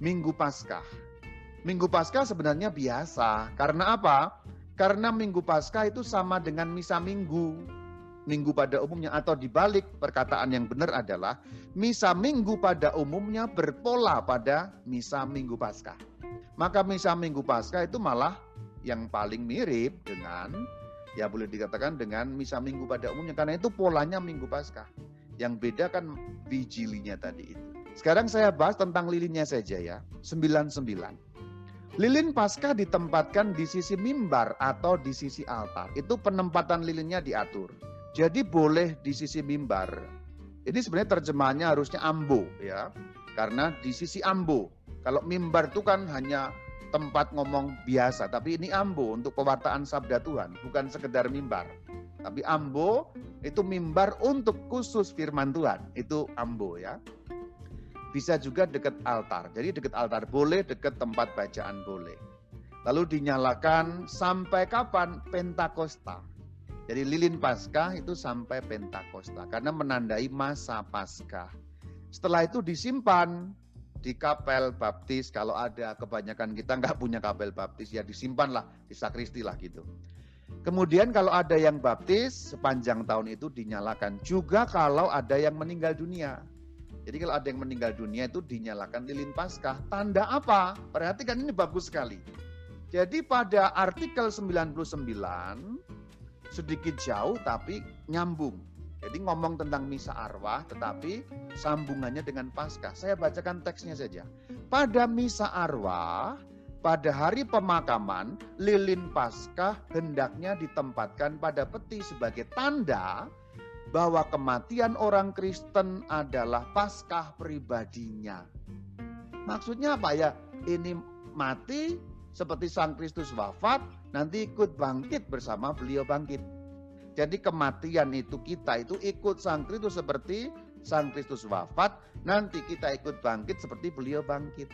Minggu Paskah. Minggu Paskah sebenarnya biasa. Karena apa? Karena Minggu Paskah itu sama dengan misa Minggu. Minggu pada umumnya atau dibalik perkataan yang benar adalah misa Minggu pada umumnya berpola pada misa Minggu Paskah. Maka misa Minggu Paskah itu malah yang paling mirip dengan ya boleh dikatakan dengan misa Minggu pada umumnya karena itu polanya Minggu Paskah. Yang beda kan vigilinya tadi itu. Sekarang saya bahas tentang lilinnya saja ya. 99. Lilin Paskah ditempatkan di sisi mimbar atau di sisi altar. Itu penempatan lilinnya diatur. Jadi boleh di sisi mimbar. Ini sebenarnya terjemahannya harusnya ambo ya. Karena di sisi ambo. Kalau mimbar itu kan hanya tempat ngomong biasa, tapi ini ambo untuk pewartaan sabda Tuhan, bukan sekedar mimbar. Tapi ambo itu mimbar untuk khusus firman Tuhan, itu ambo ya. Bisa juga dekat altar. Jadi dekat altar boleh, dekat tempat bacaan boleh. Lalu dinyalakan sampai kapan? Pentakosta. Jadi lilin Paskah itu sampai Pentakosta karena menandai masa Paskah. Setelah itu disimpan di kapel baptis kalau ada kebanyakan kita nggak punya kapel baptis ya disimpanlah di sakristi lah gitu. Kemudian kalau ada yang baptis sepanjang tahun itu dinyalakan juga kalau ada yang meninggal dunia. Jadi kalau ada yang meninggal dunia itu dinyalakan lilin Paskah. Tanda apa? Perhatikan ini bagus sekali. Jadi pada artikel 99 sedikit jauh tapi nyambung. Jadi ngomong tentang misa arwah tetapi sambungannya dengan Paskah. Saya bacakan teksnya saja. Pada misa arwah, pada hari pemakaman, lilin Paskah hendaknya ditempatkan pada peti sebagai tanda bahwa kematian orang Kristen adalah Paskah pribadinya. Maksudnya apa ya? Ini mati seperti Sang Kristus wafat, nanti ikut bangkit bersama beliau bangkit. Jadi kematian itu kita itu ikut Sang Kristus seperti Sang Kristus wafat, nanti kita ikut bangkit seperti beliau bangkit.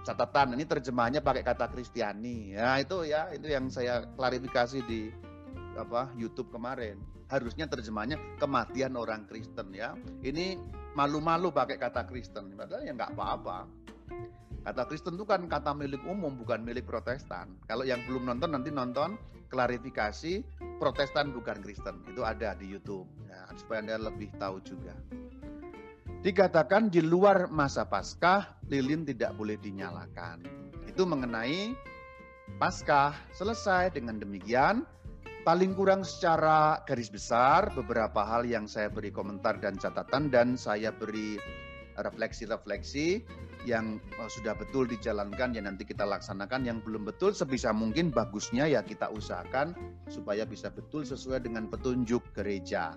Catatan ini terjemahnya pakai kata Kristiani. Ya itu ya, itu yang saya klarifikasi di apa YouTube kemarin. Harusnya terjemahnya kematian orang Kristen ya. Ini malu-malu pakai kata Kristen, padahal ya nggak apa-apa. Kata Kristen itu kan kata milik umum, bukan milik Protestan. Kalau yang belum nonton nanti nonton klarifikasi Protestan bukan Kristen. Itu ada di YouTube. Ya, supaya Anda lebih tahu juga. Dikatakan di luar masa Paskah, lilin tidak boleh dinyalakan. Itu mengenai Paskah. Selesai dengan demikian, paling kurang secara garis besar beberapa hal yang saya beri komentar dan catatan dan saya beri refleksi-refleksi yang eh, sudah betul dijalankan ya nanti kita laksanakan yang belum betul sebisa mungkin bagusnya ya kita usahakan supaya bisa betul sesuai dengan petunjuk gereja.